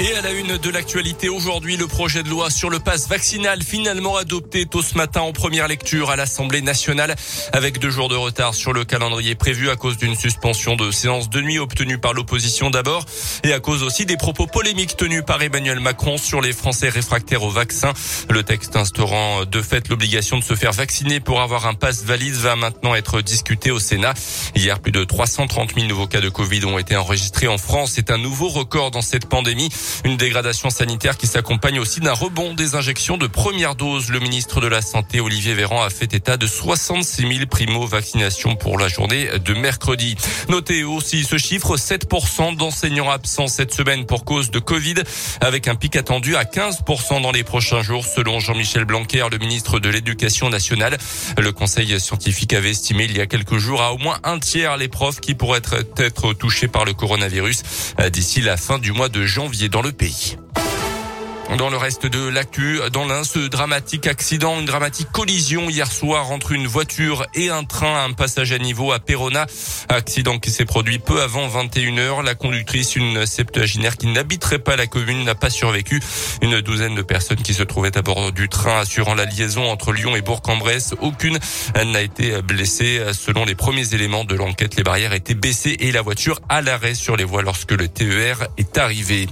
Et à la une de l'actualité aujourd'hui, le projet de loi sur le pass vaccinal finalement adopté tôt ce matin en première lecture à l'Assemblée nationale avec deux jours de retard sur le calendrier prévu à cause d'une suspension de séance de nuit obtenue par l'opposition d'abord et à cause aussi des propos polémiques tenus par Emmanuel Macron sur les Français réfractaires au vaccin. Le texte instaurant de fait l'obligation de se faire vacciner pour avoir un pass valide va maintenant être discuté au Sénat. Hier, plus de 330 000 nouveaux cas de Covid ont été enregistrés en France. C'est un nouveau record dans cette pandémie. Une dégradation sanitaire qui s'accompagne aussi d'un rebond des injections de première dose. Le ministre de la Santé, Olivier Véran, a fait état de 66 000 primo-vaccinations pour la journée de mercredi. Notez aussi ce chiffre, 7% d'enseignants absents cette semaine pour cause de Covid, avec un pic attendu à 15% dans les prochains jours, selon Jean-Michel Blanquer, le ministre de l'Éducation nationale. Le conseil scientifique avait estimé il y a quelques jours à au moins un tiers les profs qui pourraient être, touchés par le coronavirus d'ici la fin du mois de janvier dans le pays. Dans le reste de l'actu, dans l'un, ce dramatique accident, une dramatique collision hier soir entre une voiture et un train un passage à niveau à Perona. Accident qui s'est produit peu avant 21h. La conductrice, une septuaginaire qui n'habiterait pas la commune, n'a pas survécu. Une douzaine de personnes qui se trouvaient à bord du train assurant la liaison entre Lyon et Bourg-en-Bresse. Aucune n'a été blessée. Selon les premiers éléments de l'enquête, les barrières étaient baissées et la voiture à l'arrêt sur les voies lorsque le TER est arrivé.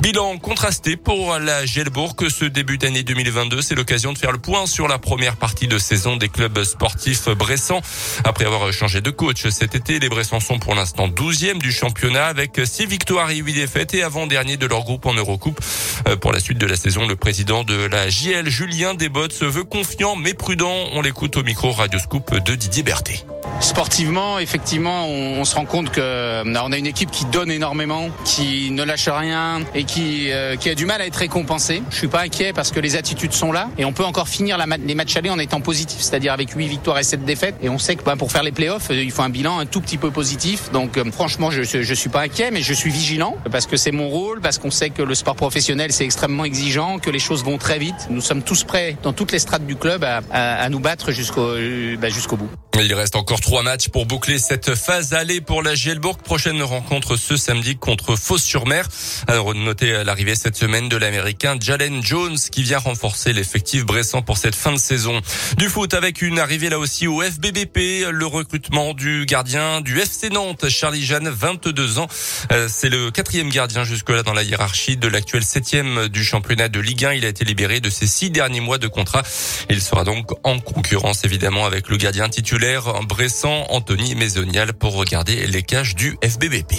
Bilan contrasté pour la Gelbourg ce début d'année 2022, c'est l'occasion de faire le point sur la première partie de saison des clubs sportifs bressans. Après avoir changé de coach cet été, les Bressans sont pour l'instant 12e du championnat avec 6 victoires et 8 défaites et avant-dernier de leur groupe en Eurocoupe. Euh, pour la suite de la saison, le président de la JL, Julien Desbottes, se veut confiant mais prudent. On l'écoute au micro Radio Scoop de Didier Berthet. Sportivement, effectivement, on, on, se rend compte que euh, on a une équipe qui donne énormément, qui ne lâche rien et qui, euh, qui a du mal à être récompensée. Je suis pas inquiet parce que les attitudes sont là et on peut encore finir la, les matchs allés en étant positif, c'est-à-dire avec 8 victoires et 7 défaites. Et on sait que bah, pour faire les playoffs, euh, il faut un bilan un tout petit peu positif. Donc euh, franchement, je, je suis pas inquiet, mais je suis vigilant parce que c'est mon rôle, parce qu'on sait que le sport professionnel c'est extrêmement exigeant, que les choses vont très vite. Nous sommes tous prêts dans toutes les strates du club à, à, à nous battre jusqu'au bah, jusqu'au bout. Il reste encore trois matchs pour boucler cette phase allée pour la Gielbourg. Prochaine rencontre ce samedi contre Fos-sur-Mer. Alors, notez l'arrivée cette semaine de l'américain Jalen Jones qui vient renforcer l'effectif bressant pour cette fin de saison. Du foot avec une arrivée là aussi au FBBP, le recrutement du gardien du FC Nantes, Charlie Jeanne, 22 ans. Euh, c'est le quatrième gardien jusque-là dans la hiérarchie de l'actuel septième du championnat de Ligue 1. Il a été libéré de ses six derniers mois de contrat. Il sera donc en concurrence évidemment avec le gardien titulaire Bressan, Anthony Maisonial pour regarder les cages du FBBP.